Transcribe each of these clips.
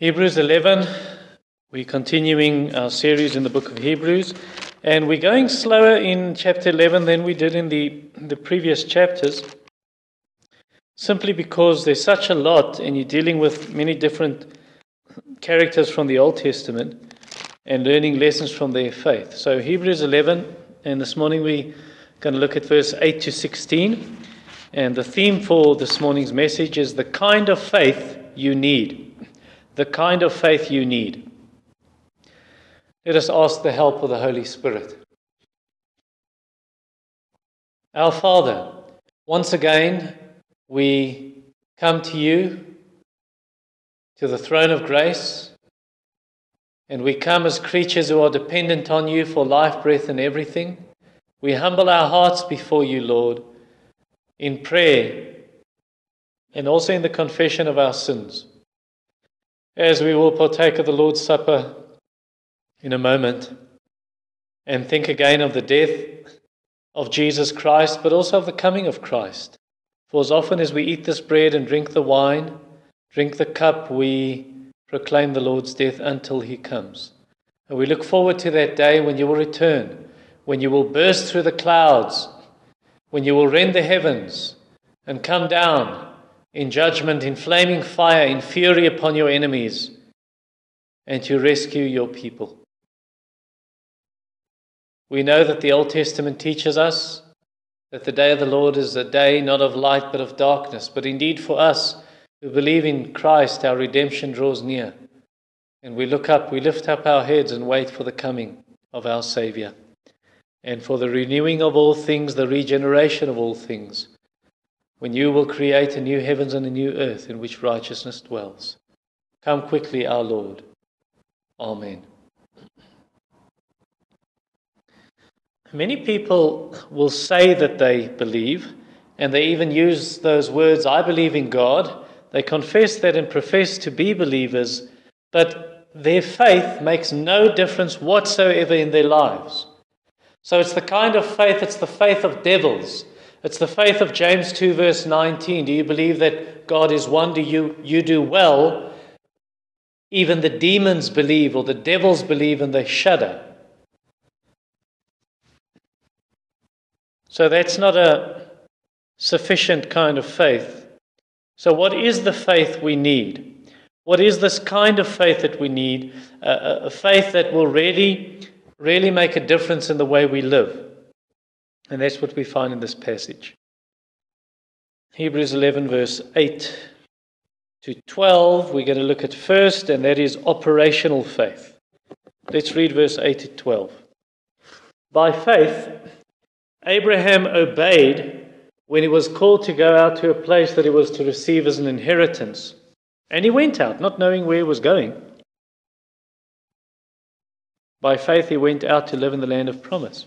Hebrews 11, we're continuing our series in the book of Hebrews, and we're going slower in chapter 11 than we did in the, the previous chapters, simply because there's such a lot, and you're dealing with many different characters from the Old Testament and learning lessons from their faith. So, Hebrews 11, and this morning we're going to look at verse 8 to 16, and the theme for this morning's message is the kind of faith you need the kind of faith you need. Let us ask the help of the Holy Spirit. Our Father, once again, we come to you, to the throne of grace, and we come as creatures who are dependent on you for life, breath, and everything. We humble our hearts before you, Lord, in prayer and also in the confession of our sins as we will partake of the Lord's Supper in a moment and think again of the death of Jesus Christ, but also of the coming of Christ. For as often as we eat this bread and drink the wine, drink the cup, we proclaim the Lord's death until he comes. And we look forward to that day when you will return, when you will burst through the clouds, when you will rend the heavens and come down in judgment, in flaming fire, in fury upon your enemies, and to rescue your people. We know that the Old Testament teaches us that the day of the Lord is a day not of light but of darkness. But indeed, for us who believe in Christ, our redemption draws near. And we look up, we lift up our heads and wait for the coming of our Savior and for the renewing of all things, the regeneration of all things when you will create a new heavens and a new earth in which righteousness dwells. Come quickly, our Lord. Amen. Many people will say that they believe, and they even use those words, I believe in God. They confess that and profess to be believers, but their faith makes no difference whatsoever in their lives. So it's the kind of faith, it's the faith of devils. It's the faith of James 2, verse 19. Do you believe that God is one? Do you, you do well? Even the demons believe, or the devils believe, and they shudder. So that's not a sufficient kind of faith. So, what is the faith we need? What is this kind of faith that we need? a, a faith that will really, really make a difference in the way we live. And that's what we find in this passage. Hebrews 11, verse 8 to 12, we're going to look at first, and that is operational faith. Let's read verse 8 to 12. By faith, Abraham obeyed when he was called to go out to a place that he was to receive as an inheritance. And he went out, not knowing where he was going. By faith, he went out to live in the land of promise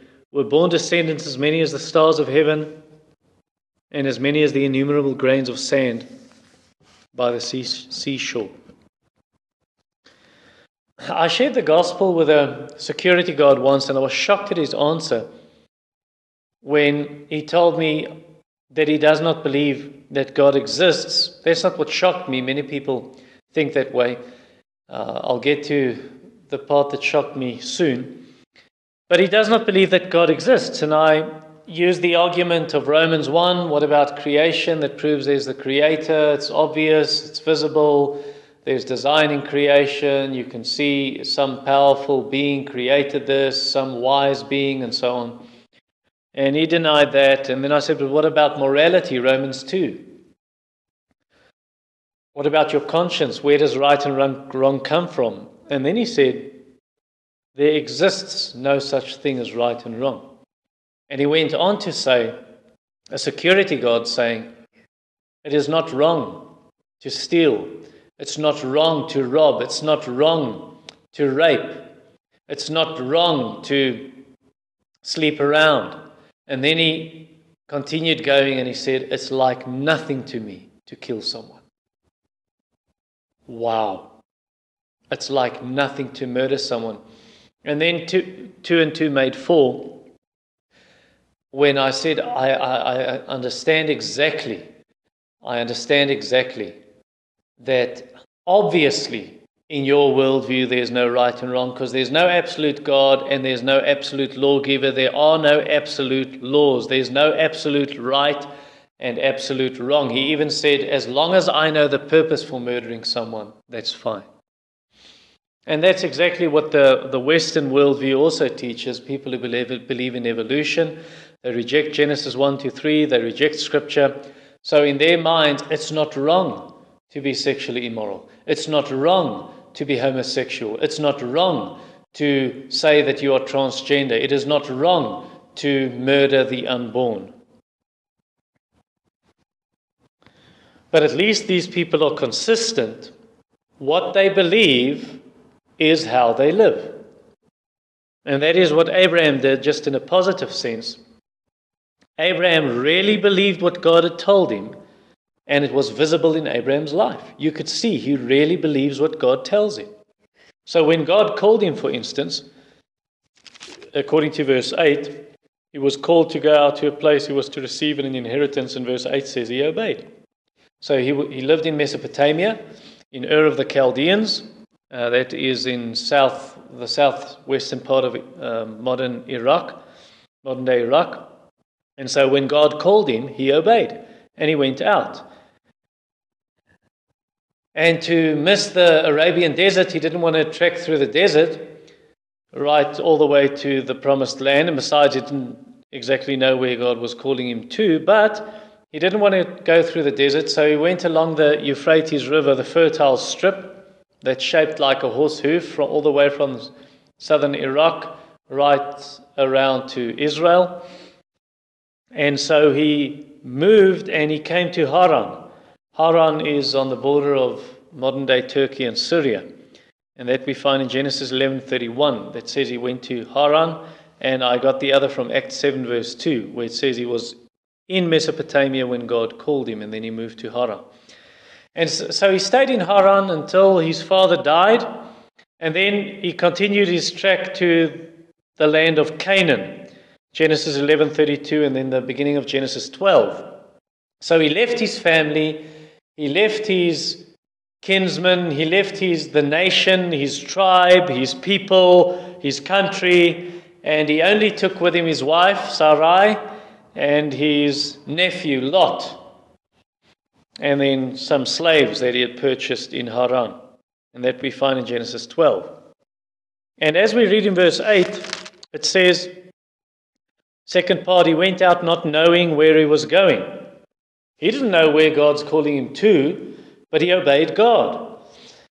were born descendants as many as the stars of heaven and as many as the innumerable grains of sand by the sea- seashore. I shared the gospel with a security guard once, and I was shocked at his answer when he told me that he does not believe that God exists. That's not what shocked me. Many people think that way. Uh, I'll get to the part that shocked me soon. But he does not believe that God exists. And I use the argument of Romans 1 what about creation that proves there's the creator? It's obvious, it's visible, there's design in creation. You can see some powerful being created this, some wise being, and so on. And he denied that. And then I said, But what about morality? Romans 2. What about your conscience? Where does right and wrong come from? And then he said, there exists no such thing as right and wrong. And he went on to say, a security guard saying, It is not wrong to steal. It's not wrong to rob. It's not wrong to rape. It's not wrong to sleep around. And then he continued going and he said, It's like nothing to me to kill someone. Wow. It's like nothing to murder someone. And then two, two and two made four. When I said, I, I, I understand exactly, I understand exactly that obviously in your worldview there's no right and wrong because there's no absolute God and there's no absolute lawgiver. There are no absolute laws. There's no absolute right and absolute wrong. He even said, as long as I know the purpose for murdering someone, that's fine. And that's exactly what the, the Western worldview also teaches people who believe, believe in evolution. They reject Genesis 1 to 3, they reject Scripture. So, in their minds, it's not wrong to be sexually immoral. It's not wrong to be homosexual. It's not wrong to say that you are transgender. It is not wrong to murder the unborn. But at least these people are consistent. What they believe is how they live. And that is what Abraham did, just in a positive sense. Abraham really believed what God had told him, and it was visible in Abraham's life. You could see he really believes what God tells him. So when God called him, for instance, according to verse 8, he was called to go out to a place he was to receive an inheritance, and verse 8 says he obeyed. So he, he lived in Mesopotamia, in Ur of the Chaldeans, uh, that is in south, the southwestern part of um, modern Iraq, modern day Iraq. And so when God called him, he obeyed and he went out. And to miss the Arabian desert, he didn't want to trek through the desert right all the way to the promised land. And besides, he didn't exactly know where God was calling him to. But he didn't want to go through the desert, so he went along the Euphrates River, the fertile strip that's shaped like a horse hoof from, all the way from southern Iraq right around to Israel. And so he moved and he came to Haran. Haran is on the border of modern day Turkey and Syria. And that we find in Genesis 11:31 that says he went to Haran and I got the other from Acts 7 verse 2 where it says he was in Mesopotamia when God called him and then he moved to Haran. And so he stayed in Haran until his father died, and then he continued his trek to the land of Canaan. Genesis 11:32 and then the beginning of Genesis 12. So he left his family, he left his kinsmen, he left his the nation, his tribe, his people, his country, and he only took with him his wife Sarai and his nephew Lot and then some slaves that he had purchased in Haran. And that we find in Genesis 12. And as we read in verse 8, it says, second part, he went out not knowing where he was going. He didn't know where God's calling him to, but he obeyed God.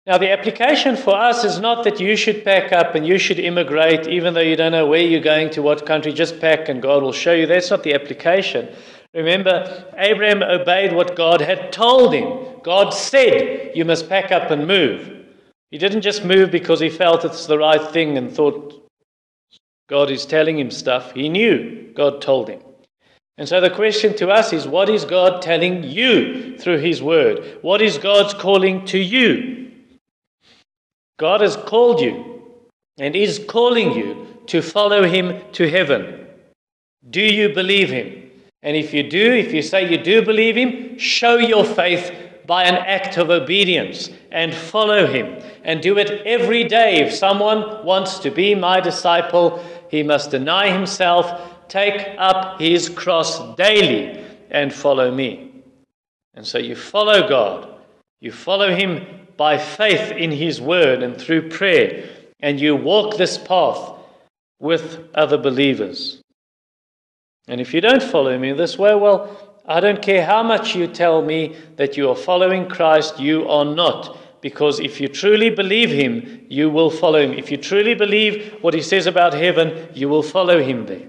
Now, the application for us is not that you should pack up and you should immigrate, even though you don't know where you're going to what country, just pack and God will show you. That's not the application. Remember, Abraham obeyed what God had told him. God said, You must pack up and move. He didn't just move because he felt it's the right thing and thought God is telling him stuff. He knew God told him. And so the question to us is what is God telling you through his word? What is God's calling to you? God has called you and is calling you to follow him to heaven. Do you believe him? And if you do, if you say you do believe him, show your faith by an act of obedience and follow him. And do it every day. If someone wants to be my disciple, he must deny himself, take up his cross daily, and follow me. And so you follow God. You follow him by faith in his word and through prayer. And you walk this path with other believers. And if you don't follow me this way, well, I don't care how much you tell me that you are following Christ, you are not. Because if you truly believe him, you will follow him. If you truly believe what he says about heaven, you will follow him there.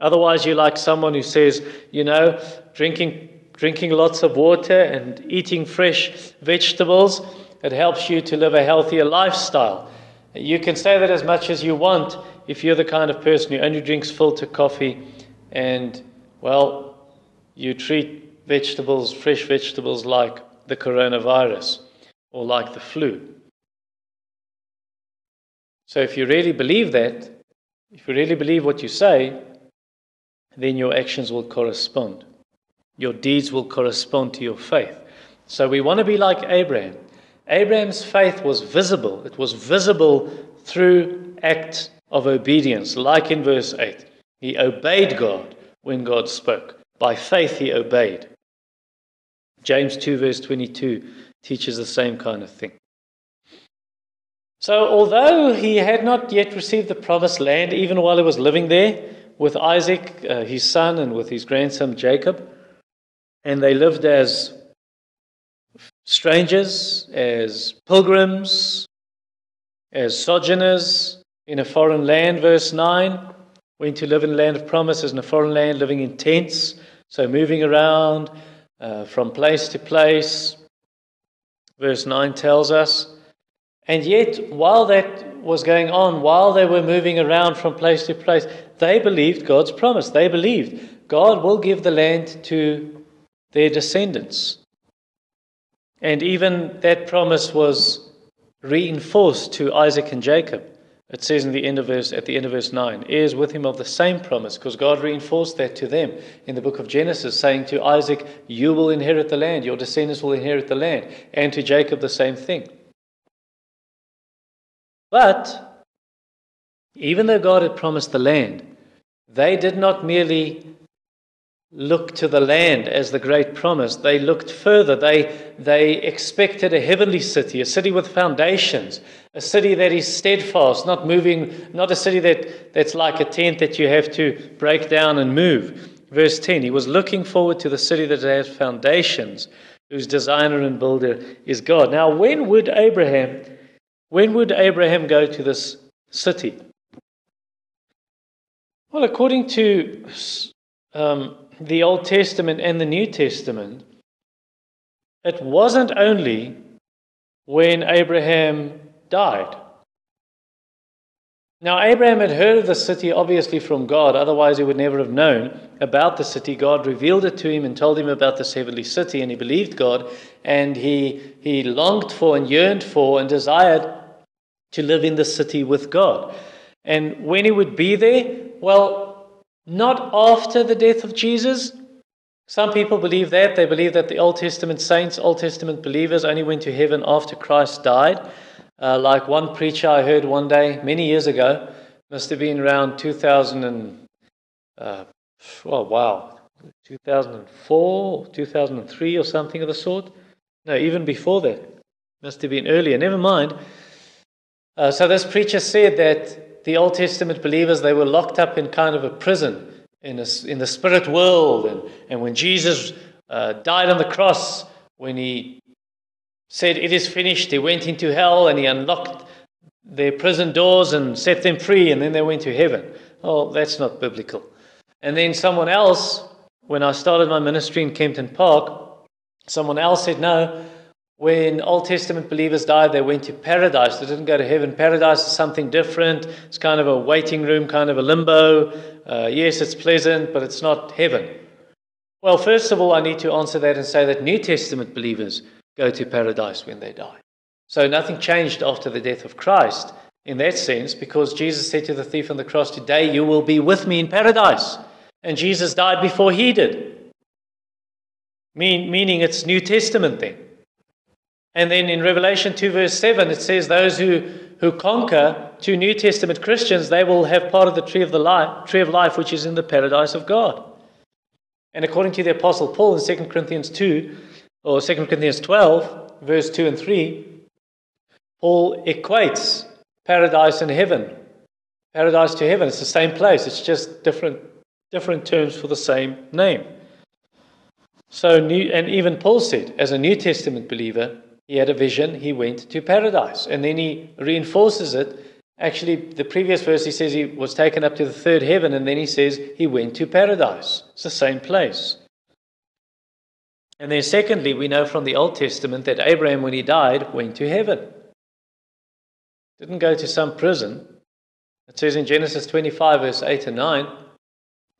Otherwise, you're like someone who says, you know, drinking, drinking lots of water and eating fresh vegetables it helps you to live a healthier lifestyle. You can say that as much as you want if you're the kind of person who only drinks filter coffee and, well, you treat vegetables, fresh vegetables, like the coronavirus or like the flu. So if you really believe that, if you really believe what you say, then your actions will correspond. Your deeds will correspond to your faith. So we want to be like Abraham. Abraham's faith was visible. It was visible through acts of obedience, like in verse 8. He obeyed God when God spoke. By faith, he obeyed. James 2, verse 22 teaches the same kind of thing. So, although he had not yet received the promised land, even while he was living there with Isaac, uh, his son, and with his grandson Jacob, and they lived as strangers, as pilgrims, as sojourners in a foreign land, verse 9, went to live in land of promises in a foreign land, living in tents, so moving around uh, from place to place. Verse 9 tells us. And yet, while that was going on, while they were moving around from place to place, they believed God's promise. They believed God will give the land to their descendants. And even that promise was reinforced to Isaac and Jacob. It says in the end of verse, at the end of verse 9, heirs with him of the same promise, because God reinforced that to them in the book of Genesis, saying to Isaac, You will inherit the land, your descendants will inherit the land, and to Jacob the same thing. But even though God had promised the land, they did not merely look to the land as the great promise. They looked further. They, they expected a heavenly city, a city with foundations, a city that is steadfast, not moving, not a city that, that's like a tent that you have to break down and move. Verse 10 He was looking forward to the city that has foundations, whose designer and builder is God. Now, when would Abraham when would Abraham go to this city? Well, according to um, the Old Testament and the New Testament, it wasn't only when Abraham died. Now, Abraham had heard of the city obviously from God, otherwise, he would never have known about the city. God revealed it to him and told him about this heavenly city, and he believed God, and he, he longed for and yearned for and desired to live in the city with God. And when he would be there, well, not after the death of Jesus. Some people believe that. They believe that the Old Testament saints, Old Testament believers, only went to heaven after Christ died. Uh, like one preacher I heard one day, many years ago, must have been around 2000 and, uh, oh, wow, 2004, 2003 or something of the sort. No, even before that. Must have been earlier. Never mind. Uh, so this preacher said that the Old Testament believers, they were locked up in kind of a prison in, a, in the spirit world. And, and when Jesus uh, died on the cross, when he said, It is finished, he went into hell and he unlocked their prison doors and set them free, and then they went to heaven. Oh, that's not biblical. And then someone else, when I started my ministry in Kempton Park, someone else said, No, when Old Testament believers died, they went to paradise. They didn't go to heaven. Paradise is something different. It's kind of a waiting room, kind of a limbo. Uh, yes, it's pleasant, but it's not heaven. Well, first of all, I need to answer that and say that New Testament believers go to paradise when they die. So nothing changed after the death of Christ in that sense, because Jesus said to the thief on the cross, Today you will be with me in paradise. And Jesus died before he did. Mean, meaning it's New Testament then. And then in Revelation 2, verse 7, it says, Those who, who conquer, to New Testament Christians, they will have part of the tree of, the life, tree of life, which is in the paradise of God. And according to the Apostle Paul in 2 Corinthians 2, or 2 Corinthians 12, verse 2 and 3, Paul equates paradise and heaven. Paradise to heaven, it's the same place, it's just different, different terms for the same name. So, new, and even Paul said, as a New Testament believer, he had a vision, he went to paradise. And then he reinforces it. Actually, the previous verse he says he was taken up to the third heaven, and then he says he went to paradise. It's the same place. And then, secondly, we know from the Old Testament that Abraham, when he died, went to heaven. Didn't go to some prison. It says in Genesis 25, verse 8 and 9,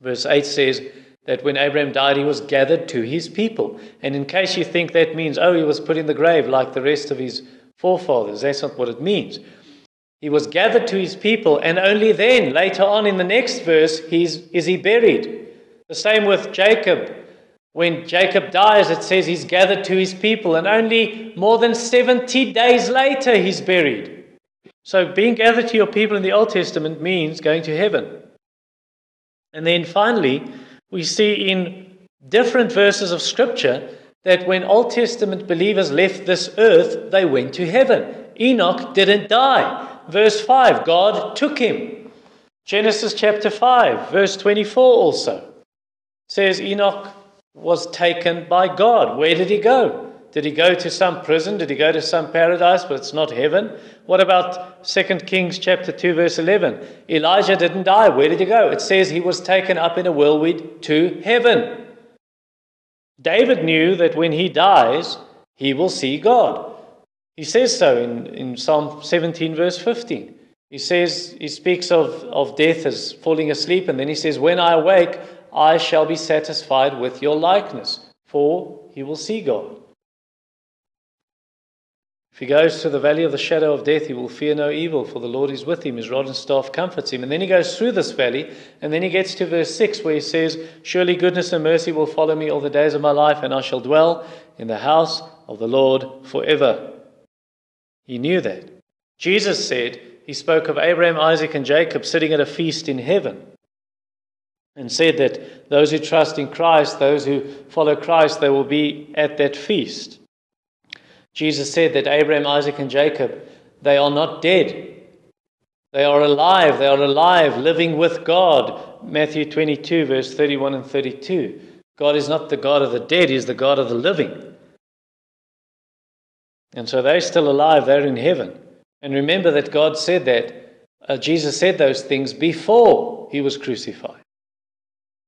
verse 8 says that when Abraham died, he was gathered to his people. And in case you think that means, oh, he was put in the grave like the rest of his forefathers, that's not what it means. He was gathered to his people, and only then, later on in the next verse, he's, is he buried. The same with Jacob. When Jacob dies, it says he's gathered to his people, and only more than 70 days later, he's buried. So, being gathered to your people in the Old Testament means going to heaven. And then finally, we see in different verses of Scripture that when Old Testament believers left this earth, they went to heaven. Enoch didn't die. Verse 5 God took him. Genesis chapter 5, verse 24 also says Enoch was taken by God. Where did he go? Did he go to some prison? Did he go to some paradise? But it's not heaven. What about 2 Kings chapter 2 verse 11? Elijah didn't die. Where did he go? It says he was taken up in a whirlwind to heaven. David knew that when he dies, he will see God. He says so in, in Psalm 17 verse 15. He says, he speaks of, of death as falling asleep, and then he says, When I awake, I shall be satisfied with your likeness, for he will see God. If he goes to the valley of the shadow of death, he will fear no evil, for the Lord is with him. His rod and staff comforts him. And then he goes through this valley, and then he gets to verse 6, where he says, Surely goodness and mercy will follow me all the days of my life, and I shall dwell in the house of the Lord forever. He knew that. Jesus said, He spoke of Abraham, Isaac, and Jacob sitting at a feast in heaven, and said that those who trust in Christ, those who follow Christ, they will be at that feast. Jesus said that Abraham, Isaac, and Jacob, they are not dead. They are alive. They are alive, living with God. Matthew 22, verse 31 and 32. God is not the God of the dead, He is the God of the living. And so they're still alive, they're in heaven. And remember that God said that, uh, Jesus said those things before He was crucified.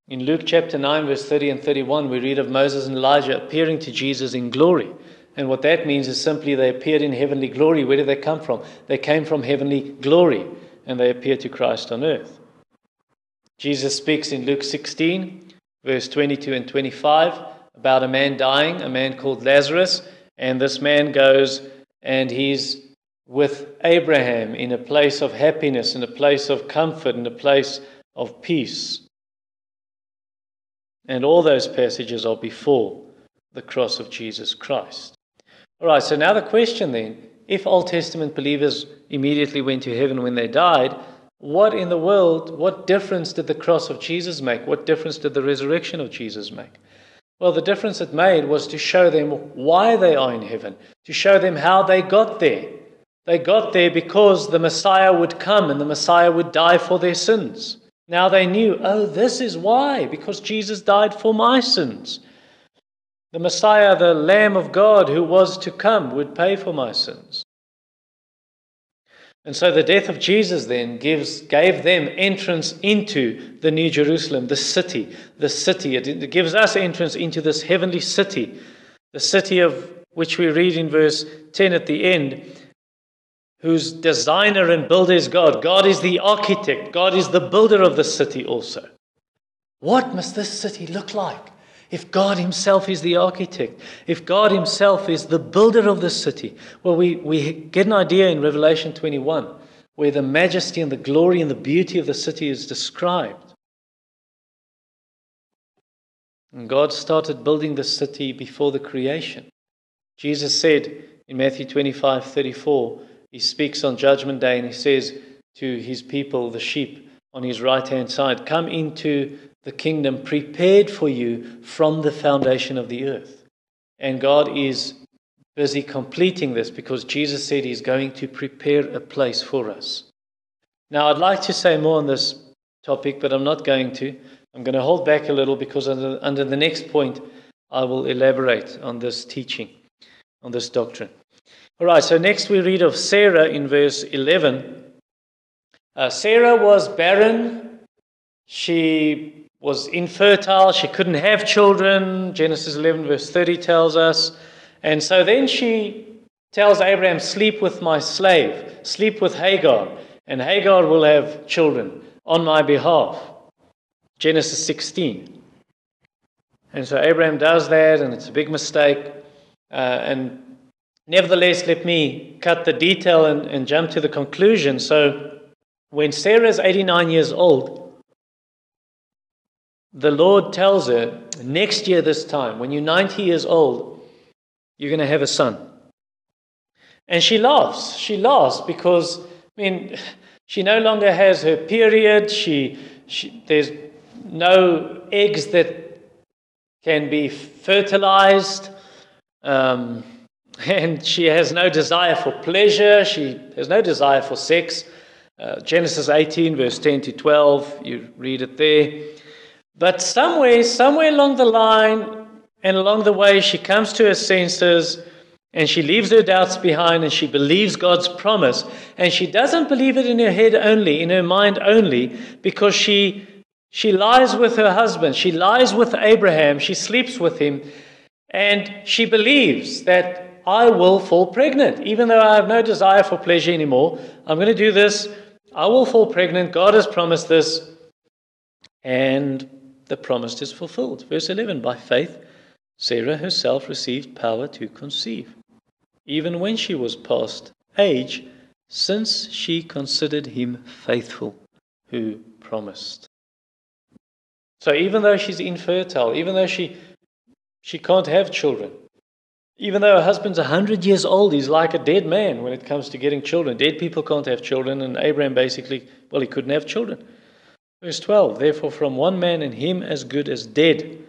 In Luke chapter 9, verse 30 and 31, we read of Moses and Elijah appearing to Jesus in glory. And what that means is simply they appeared in heavenly glory. Where did they come from? They came from heavenly glory, and they appeared to Christ on earth. Jesus speaks in Luke 16, verse 22 and 25, about a man dying, a man called Lazarus. And this man goes and he's with Abraham in a place of happiness, in a place of comfort, in a place of peace. And all those passages are before the cross of Jesus Christ. All right, so now the question then if Old Testament believers immediately went to heaven when they died, what in the world, what difference did the cross of Jesus make? What difference did the resurrection of Jesus make? Well, the difference it made was to show them why they are in heaven, to show them how they got there. They got there because the Messiah would come and the Messiah would die for their sins. Now they knew, oh, this is why, because Jesus died for my sins. The Messiah, the Lamb of God who was to come, would pay for my sins. And so the death of Jesus then gives, gave them entrance into the New Jerusalem, the city, the city. It, gives us entrance into this heavenly city, the city of which we read in verse 10 at the end, whose designer and builder is God. God is the architect, God is the builder of the city also. What must this city look like? If God Himself is the architect, if God Himself is the builder of the city, well, we, we get an idea in Revelation 21 where the majesty and the glory and the beauty of the city is described. And God started building the city before the creation. Jesus said in Matthew 25 34, He speaks on Judgment Day and He says to His people, the sheep on His right hand side, Come into the kingdom prepared for you from the foundation of the earth. And God is busy completing this because Jesus said He's going to prepare a place for us. Now, I'd like to say more on this topic, but I'm not going to. I'm going to hold back a little because under, under the next point, I will elaborate on this teaching, on this doctrine. All right, so next we read of Sarah in verse 11. Uh, Sarah was barren. She was infertile. She couldn't have children. Genesis 11, verse 30 tells us. And so then she tells Abraham, Sleep with my slave, sleep with Hagar, and Hagar will have children on my behalf. Genesis 16. And so Abraham does that, and it's a big mistake. Uh, and nevertheless, let me cut the detail and, and jump to the conclusion. So when Sarah is 89 years old, the Lord tells her, next year, this time, when you're 90 years old, you're going to have a son. And she laughs. She laughs because, I mean, she no longer has her period. She, she, there's no eggs that can be fertilized. Um, and she has no desire for pleasure. She has no desire for sex. Uh, Genesis 18, verse 10 to 12, you read it there. But somewhere, somewhere along the line and along the way, she comes to her senses and she leaves her doubts behind and she believes God's promise. And she doesn't believe it in her head only, in her mind only, because she, she lies with her husband. She lies with Abraham. She sleeps with him. And she believes that I will fall pregnant. Even though I have no desire for pleasure anymore, I'm going to do this. I will fall pregnant. God has promised this. And the promise is fulfilled. Verse 11 By faith, Sarah herself received power to conceive, even when she was past age, since she considered him faithful who promised. So even though she's infertile, even though she, she can't have children, even though her husband's 100 years old, he's like a dead man when it comes to getting children. Dead people can't have children, and Abraham basically, well, he couldn't have children. Verse 12 Therefore, from one man, and him as good as dead.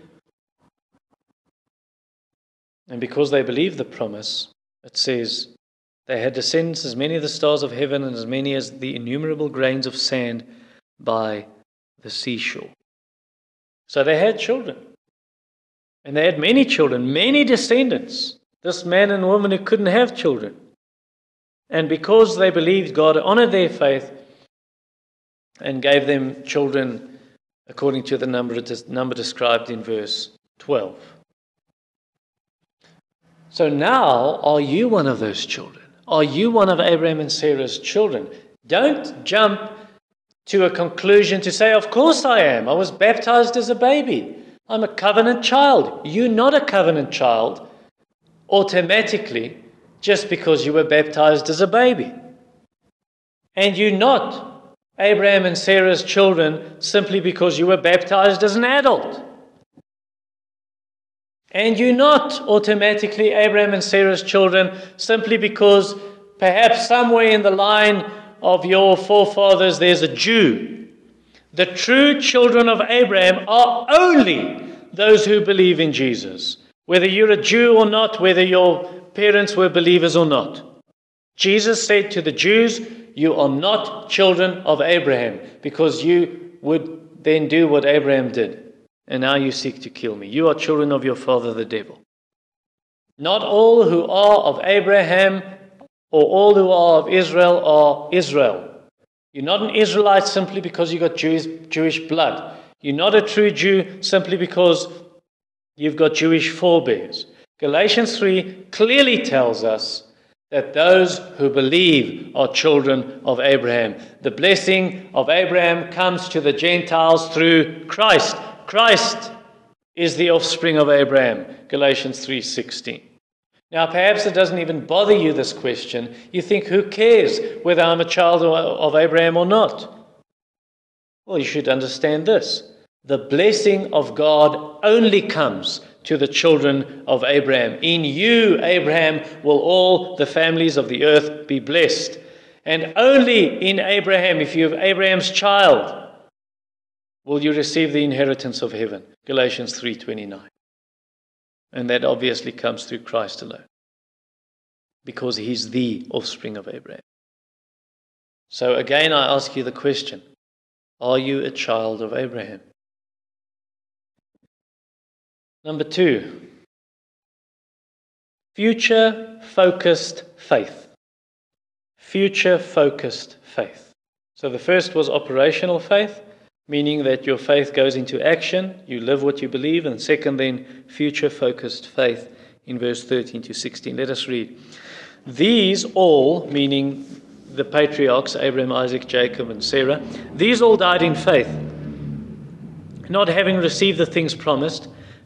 And because they believed the promise, it says, they had descendants as many as the stars of heaven and as many as the innumerable grains of sand by the seashore. So they had children. And they had many children, many descendants. This man and woman who couldn't have children. And because they believed God honored their faith, and gave them children according to the number, number described in verse 12. So now, are you one of those children? Are you one of Abraham and Sarah's children? Don't jump to a conclusion to say, Of course I am. I was baptized as a baby. I'm a covenant child. You're not a covenant child automatically just because you were baptized as a baby. And you're not Abraham and Sarah's children simply because you were baptized as an adult. And you're not automatically Abraham and Sarah's children simply because perhaps somewhere in the line of your forefathers there's a Jew. The true children of Abraham are only those who believe in Jesus, whether you're a Jew or not, whether your parents were believers or not. Jesus said to the Jews, you are not children of Abraham because you would then do what Abraham did. And now you seek to kill me. You are children of your father, the devil. Not all who are of Abraham or all who are of Israel are Israel. You're not an Israelite simply because you got Jewish, Jewish blood. You're not a true Jew simply because you've got Jewish forebears. Galatians 3 clearly tells us that those who believe are children of Abraham. The blessing of Abraham comes to the Gentiles through Christ. Christ is the offspring of Abraham. Galatians 3:16. Now perhaps it doesn't even bother you this question. You think who cares whether I'm a child of Abraham or not? Well, you should understand this. The blessing of God only comes to the children of Abraham. In you, Abraham, will all the families of the earth be blessed. And only in Abraham, if you have Abraham's child, will you receive the inheritance of heaven. Galatians 3:29. And that obviously comes through Christ alone. Because he's the offspring of Abraham. So again I ask you the question, are you a child of Abraham? Number two, future focused faith. Future focused faith. So the first was operational faith, meaning that your faith goes into action, you live what you believe, and second, then future focused faith in verse 13 to 16. Let us read. These all, meaning the patriarchs, Abraham, Isaac, Jacob, and Sarah, these all died in faith, not having received the things promised,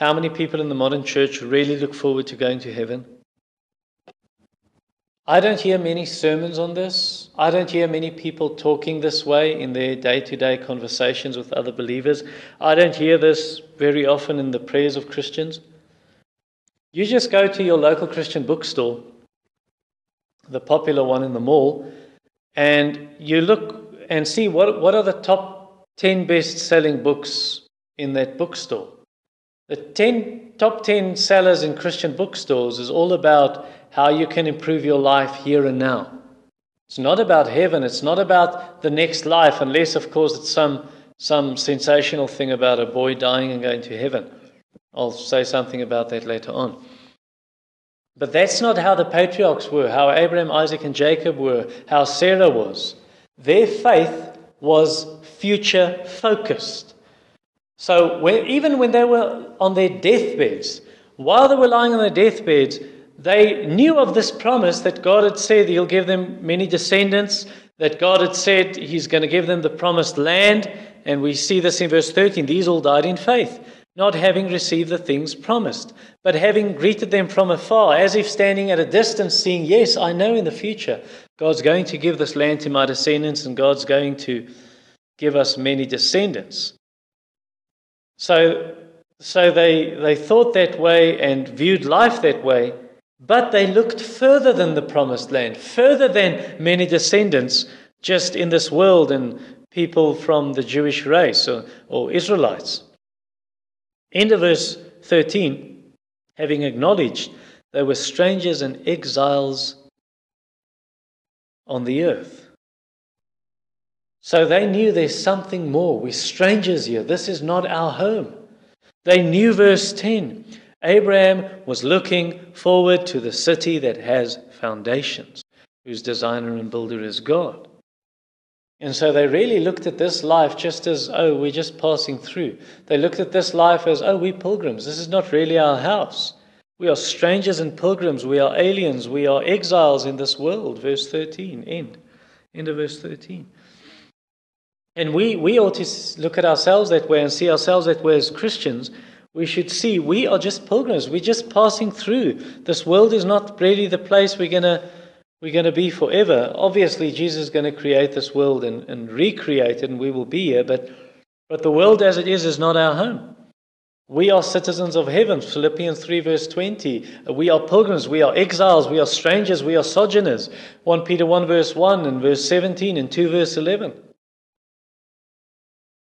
how many people in the modern church really look forward to going to heaven. I don't hear many sermons on this. I don't hear many people talking this way in their day to day conversations with other believers. I don't hear this very often in the prayers of Christians. You just go to your local Christian bookstore, the popular one in the mall, and you look and see what, what are the top 10 best selling books in that bookstore. The 10, top 10 sellers in Christian bookstores is all about how you can improve your life here and now. It's not about heaven, it's not about the next life, unless, of course, it's some, some sensational thing about a boy dying and going to heaven. I'll say something about that later on. But that's not how the patriarchs were, how Abraham, Isaac, and Jacob were, how Sarah was. Their faith was future focused. So even when they were on their deathbeds, while they were lying on their deathbeds, they knew of this promise that God had said He'll give them many descendants, that God had said He's going to give them the promised land. And we see this in verse 13. These all died in faith, not having received the things promised, but having greeted them from afar, as if standing at a distance, seeing, Yes, I know in the future God's going to give this land to my descendants, and God's going to give us many descendants. So, so they, they thought that way and viewed life that way. But they looked further than the promised land, further than many descendants just in this world and people from the Jewish race or, or Israelites. End of verse 13, having acknowledged they were strangers and exiles on the earth. So they knew there's something more. We're strangers here. This is not our home. They knew verse 10 Abraham was looking forward to the city that has foundations, whose designer and builder is God. And so they really looked at this life just as, oh, we're just passing through. They looked at this life as, oh, we're pilgrims. This is not really our house. We are strangers and pilgrims. We are aliens. We are exiles in this world. Verse 13, end. End of verse 13. And we, we ought to look at ourselves that way and see ourselves that way as Christians we should see we are just pilgrims. We're just passing through. This world is not really the place we're going to we're going to be forever. Obviously, Jesus is going to create this world and, and recreate it, and we will be here. But, but the world as it is is not our home. We are citizens of heaven. Philippians 3, verse 20. We are pilgrims. We are exiles. We are strangers. We are sojourners. 1 Peter 1, verse 1, and verse 17, and 2, verse 11.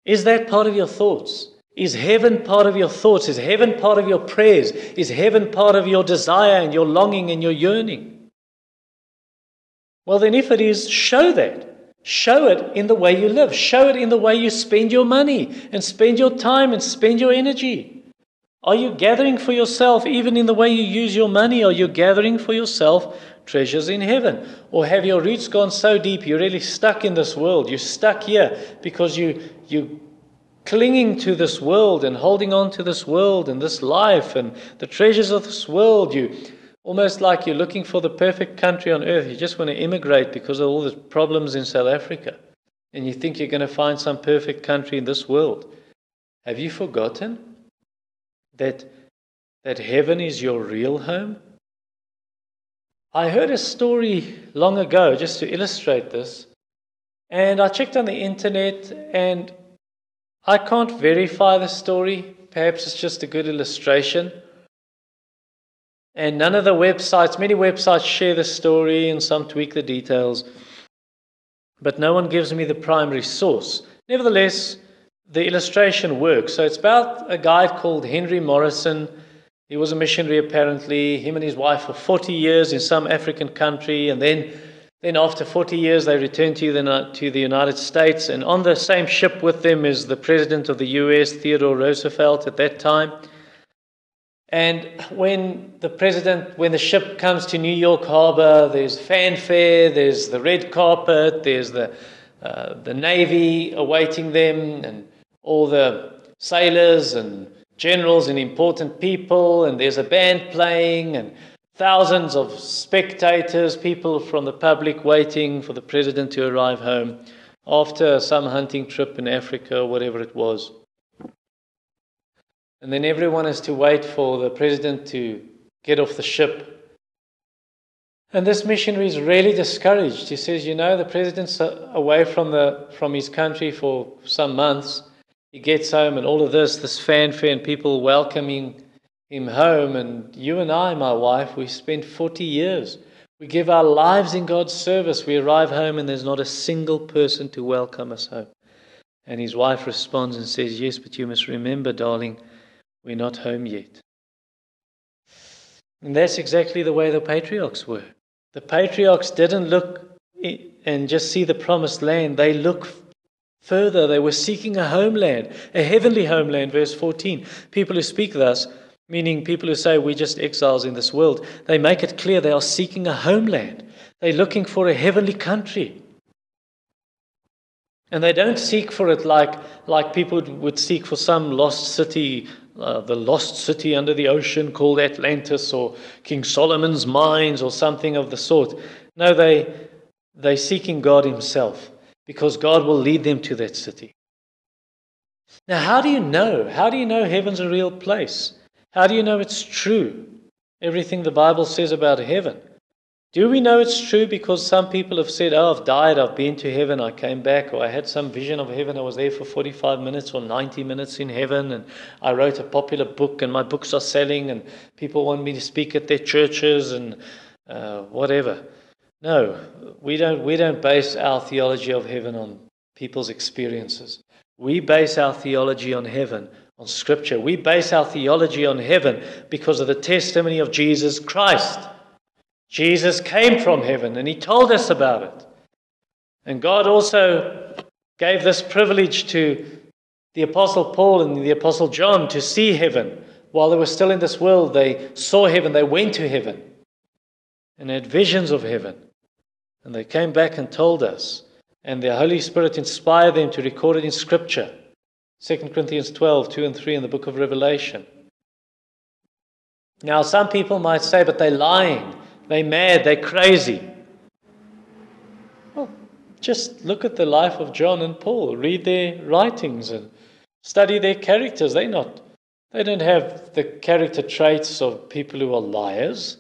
Is that part of your thoughts? Is heaven part of your thoughts? Is heaven part of your prayers? Is heaven part of your desire and your longing and your yearning? Well, then, if it is, show that. Show it in the way you live. Show it in the way you spend your money and spend your time and spend your energy. Are you gathering for yourself, even in the way you use your money? Are you gathering for yourself treasures in heaven? Or have your roots gone so deep you're really stuck in this world? You're stuck here because you, you clinging to this world and holding on to this world and this life and the treasures of this world. You almost like you're looking for the perfect country on earth. You just want to immigrate because of all the problems in South Africa. And you think you're going to find some perfect country in this world. Have you forgotten that, that heaven is your real home? I heard a story long ago just to illustrate this. And I checked on the internet, and I can't verify the story. Perhaps it's just a good illustration. And none of the websites, many websites share the story and some tweak the details, but no one gives me the primary source. Nevertheless, the illustration works. So it's about a guy called Henry Morrison. He was a missionary apparently, him and his wife for 40 years in some African country, and then then, after 40 years, they returned to the, to the United States, and on the same ship with them is the President of the US, Theodore Roosevelt, at that time. And when the president, when the ship comes to New York Harbor, there's fanfare, there's the red carpet, there's the, uh, the Navy awaiting them, and all the sailors and generals and important people, and there's a band playing, and thousands of spectators, people from the public waiting for the president to arrive home after some hunting trip in Africa or whatever it was. And then everyone has to wait for the president to get off the ship. And this missionary is really discouraged. He says, You know, the president's away from, the, from his country for some months. He gets home, and all of this, this fanfare, and people welcoming him home. And you and I, my wife, we spent 40 years. We give our lives in God's service. We arrive home, and there's not a single person to welcome us home. And his wife responds and says, Yes, but you must remember, darling, we're not home yet. And that's exactly the way the patriarchs were. The patriarchs didn't look and just see the promised land, they look further. They were seeking a homeland, a heavenly homeland. Verse 14. People who speak thus, meaning people who say we're just exiles in this world, they make it clear they are seeking a homeland. They're looking for a heavenly country. And they don't seek for it like, like people would seek for some lost city uh, the lost city under the ocean called Atlantis or King Solomon's mines or something of the sort. No, they, they're seeking God Himself because God will lead them to that city. Now, how do you know? How do you know heaven's a real place? How do you know it's true? Everything the Bible says about heaven. Do we know it's true because some people have said, Oh, I've died, I've been to heaven, I came back, or I had some vision of heaven, I was there for 45 minutes or 90 minutes in heaven, and I wrote a popular book, and my books are selling, and people want me to speak at their churches, and uh, whatever. No, we don't, we don't base our theology of heaven on people's experiences. We base our theology on heaven on Scripture. We base our theology on heaven because of the testimony of Jesus Christ. Jesus came from heaven and he told us about it. And God also gave this privilege to the Apostle Paul and the Apostle John to see heaven. While they were still in this world, they saw heaven, they went to heaven and had visions of heaven. And they came back and told us. And the Holy Spirit inspired them to record it in Scripture. 2 Corinthians 12, 2 and 3 in the book of Revelation. Now, some people might say, but they're lying. They're mad, they're crazy. Well, just look at the life of John and Paul, read their writings and study their characters. They're not, they don't have the character traits of people who are liars.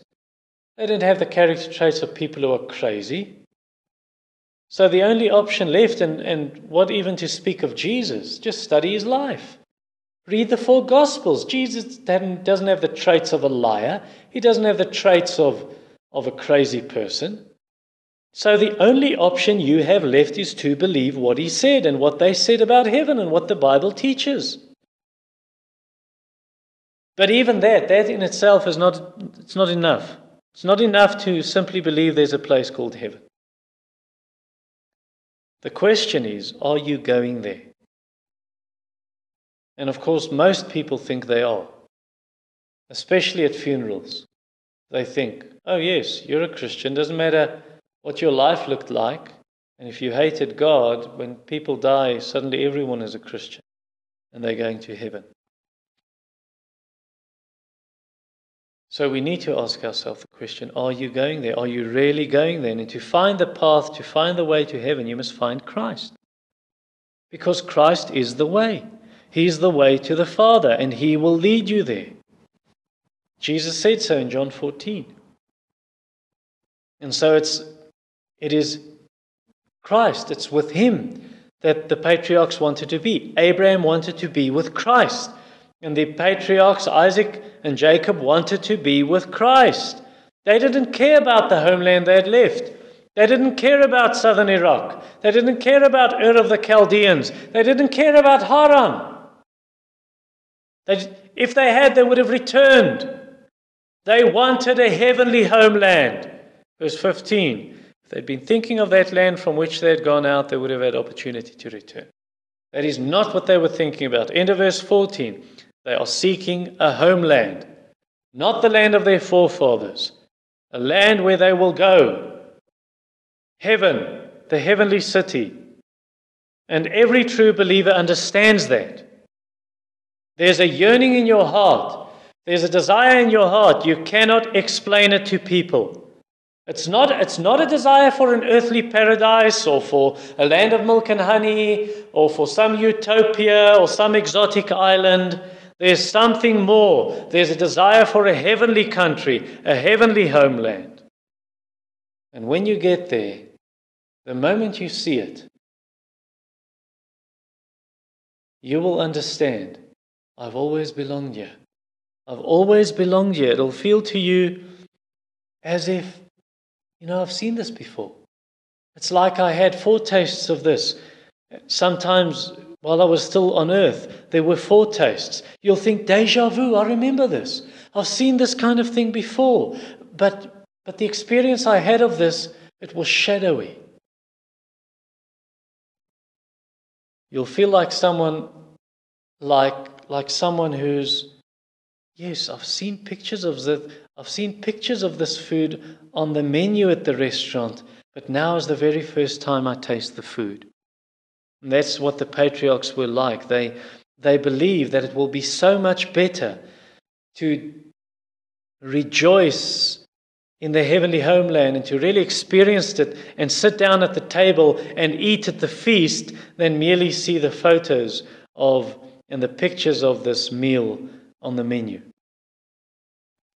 They don't have the character traits of people who are crazy. So the only option left, and, and what even to speak of Jesus, just study his life. Read the four Gospels. Jesus doesn't have the traits of a liar, he doesn't have the traits of of a crazy person. So the only option you have left is to believe what he said and what they said about heaven and what the Bible teaches. But even that, that in itself is not, it's not enough. It's not enough to simply believe there's a place called heaven. The question is, are you going there? And of course, most people think they are, especially at funerals. They think, oh, yes, you're a Christian. Doesn't matter what your life looked like. And if you hated God, when people die, suddenly everyone is a Christian and they're going to heaven. So we need to ask ourselves the question are you going there? Are you really going there? And to find the path, to find the way to heaven, you must find Christ. Because Christ is the way. He's the way to the Father, and He will lead you there. Jesus said so in John 14. And so it's, it is Christ, it's with Him that the patriarchs wanted to be. Abraham wanted to be with Christ. And the patriarchs, Isaac and Jacob, wanted to be with Christ. They didn't care about the homeland they had left. They didn't care about southern Iraq. They didn't care about Ur of the Chaldeans. They didn't care about Haran. They, if they had, they would have returned. They wanted a heavenly homeland. Verse 15. If they'd been thinking of that land from which they had gone out, they would have had opportunity to return. That is not what they were thinking about. End of verse 14. They are seeking a homeland, not the land of their forefathers, a land where they will go. Heaven, the heavenly city. And every true believer understands that. There's a yearning in your heart. There's a desire in your heart. You cannot explain it to people. It's not, it's not a desire for an earthly paradise or for a land of milk and honey or for some utopia or some exotic island. There's something more. There's a desire for a heavenly country, a heavenly homeland. And when you get there, the moment you see it, you will understand I've always belonged here. I've always belonged here. It'll feel to you as if, you know, I've seen this before. It's like I had foretastes of this. Sometimes while I was still on earth, there were foretastes. You'll think, deja vu, I remember this. I've seen this kind of thing before. But, but the experience I had of this, it was shadowy. You'll feel like someone like like someone who's, yes, I've seen pictures of the, I've seen pictures of this food on the menu at the restaurant, but now is the very first time I taste the food. And that's what the patriarchs were like. They, they believe that it will be so much better to rejoice in the heavenly homeland and to really experience it and sit down at the table and eat at the feast than merely see the photos of and the pictures of this meal on the menu.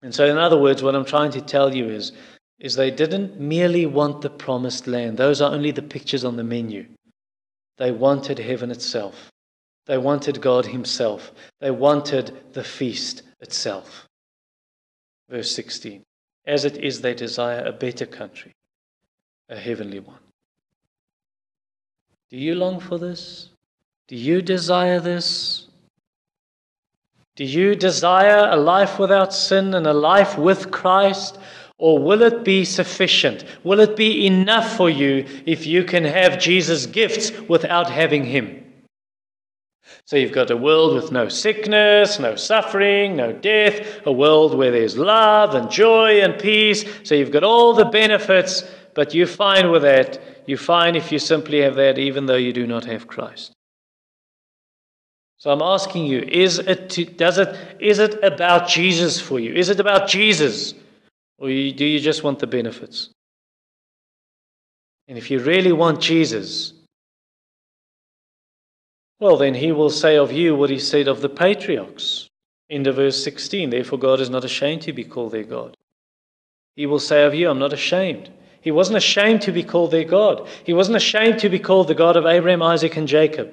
And so, in other words, what I'm trying to tell you is, is they didn't merely want the promised land. Those are only the pictures on the menu. They wanted heaven itself. They wanted God Himself. They wanted the feast itself. Verse 16 As it is, they desire a better country, a heavenly one. Do you long for this? Do you desire this? Do you desire a life without sin and a life with Christ? Or will it be sufficient? Will it be enough for you if you can have Jesus' gifts without having Him? So you've got a world with no sickness, no suffering, no death, a world where there's love and joy and peace. So you've got all the benefits, but you find with that, you find if you simply have that, even though you do not have Christ. So I'm asking you, is it, does it, is it about Jesus for you? Is it about Jesus? Or do you just want the benefits? And if you really want Jesus, well, then he will say of you what he said of the patriarchs. In the verse 16, therefore God is not ashamed to be called their God. He will say of you, I'm not ashamed. He wasn't ashamed to be called their God. He wasn't ashamed to be called the God of Abraham, Isaac, and Jacob.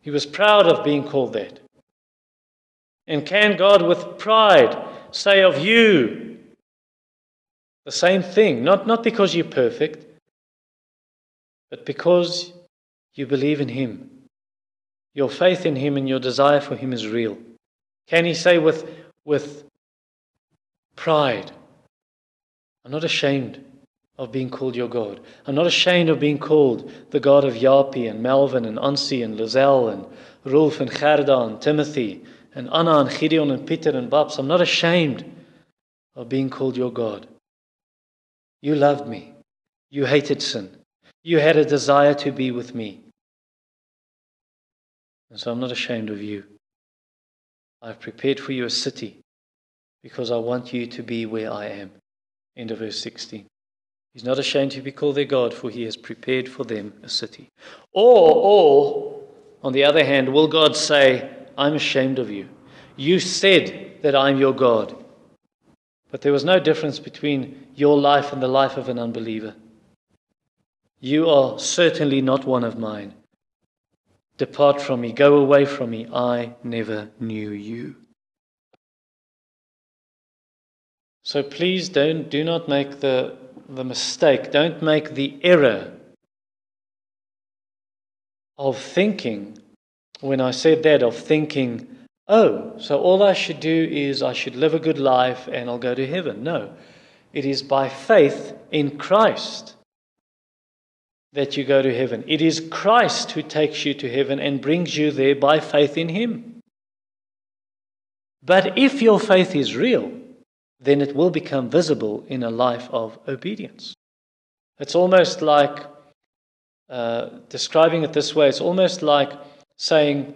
He was proud of being called that. And can God, with pride, say of you the same thing? Not, not because you're perfect, but because you believe in Him. Your faith in Him and your desire for Him is real. Can He say with, with pride, I'm not ashamed of being called your God. I'm not ashamed of being called the God of Yapi and Melvin and Ansi and Lizelle and Rolf and Gerda and Timothy and Anna and Gideon and Peter and Babs. I'm not ashamed of being called your God. You loved me. You hated sin. You had a desire to be with me. And so I'm not ashamed of you. I've prepared for you a city because I want you to be where I am. End of verse 16. He's not ashamed to be called their God, for he has prepared for them a city. Or, or, on the other hand, will God say, I'm ashamed of you? You said that I'm your God. But there was no difference between your life and the life of an unbeliever. You are certainly not one of mine. Depart from me, go away from me. I never knew you. So please don't do not make the the mistake, don't make the error of thinking, when I said that, of thinking, oh, so all I should do is I should live a good life and I'll go to heaven. No, it is by faith in Christ that you go to heaven. It is Christ who takes you to heaven and brings you there by faith in Him. But if your faith is real, then it will become visible in a life of obedience. It's almost like uh, describing it this way it's almost like saying,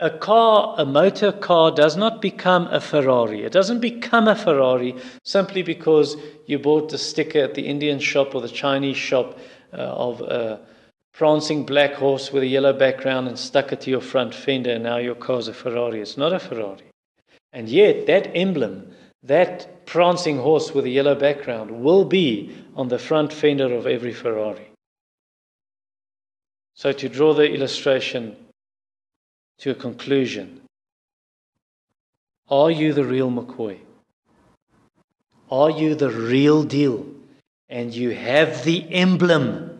a car, a motor car, does not become a Ferrari. It doesn't become a Ferrari simply because you bought the sticker at the Indian shop or the Chinese shop uh, of a prancing black horse with a yellow background and stuck it to your front fender, and now your car's a Ferrari. It's not a Ferrari. And yet, that emblem, that prancing horse with a yellow background, will be on the front fender of every Ferrari. So, to draw the illustration to a conclusion. Are you the real McCoy? Are you the real deal? And you have the emblem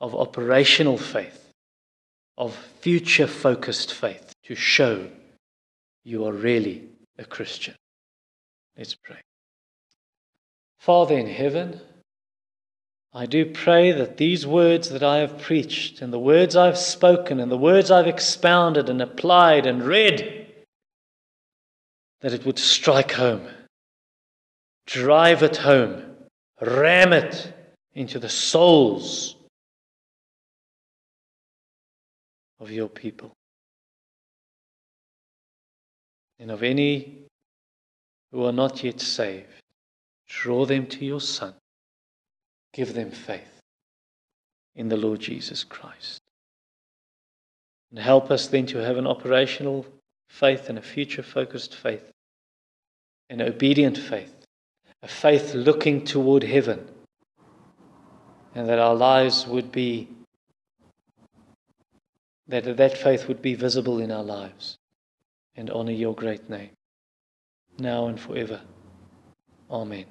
of operational faith, of future focused faith to show you are really a Christian. Let's pray. Father in heaven, I do pray that these words that I have preached, and the words I've spoken, and the words I've expounded and applied and read, that it would strike home, drive it home, ram it into the souls of your people and of any who are not yet saved. Draw them to your Son Give them faith in the Lord Jesus Christ. And help us then to have an operational faith and a future focused faith, an obedient faith, a faith looking toward heaven, and that our lives would be, that that faith would be visible in our lives and honor your great name, now and forever. Amen.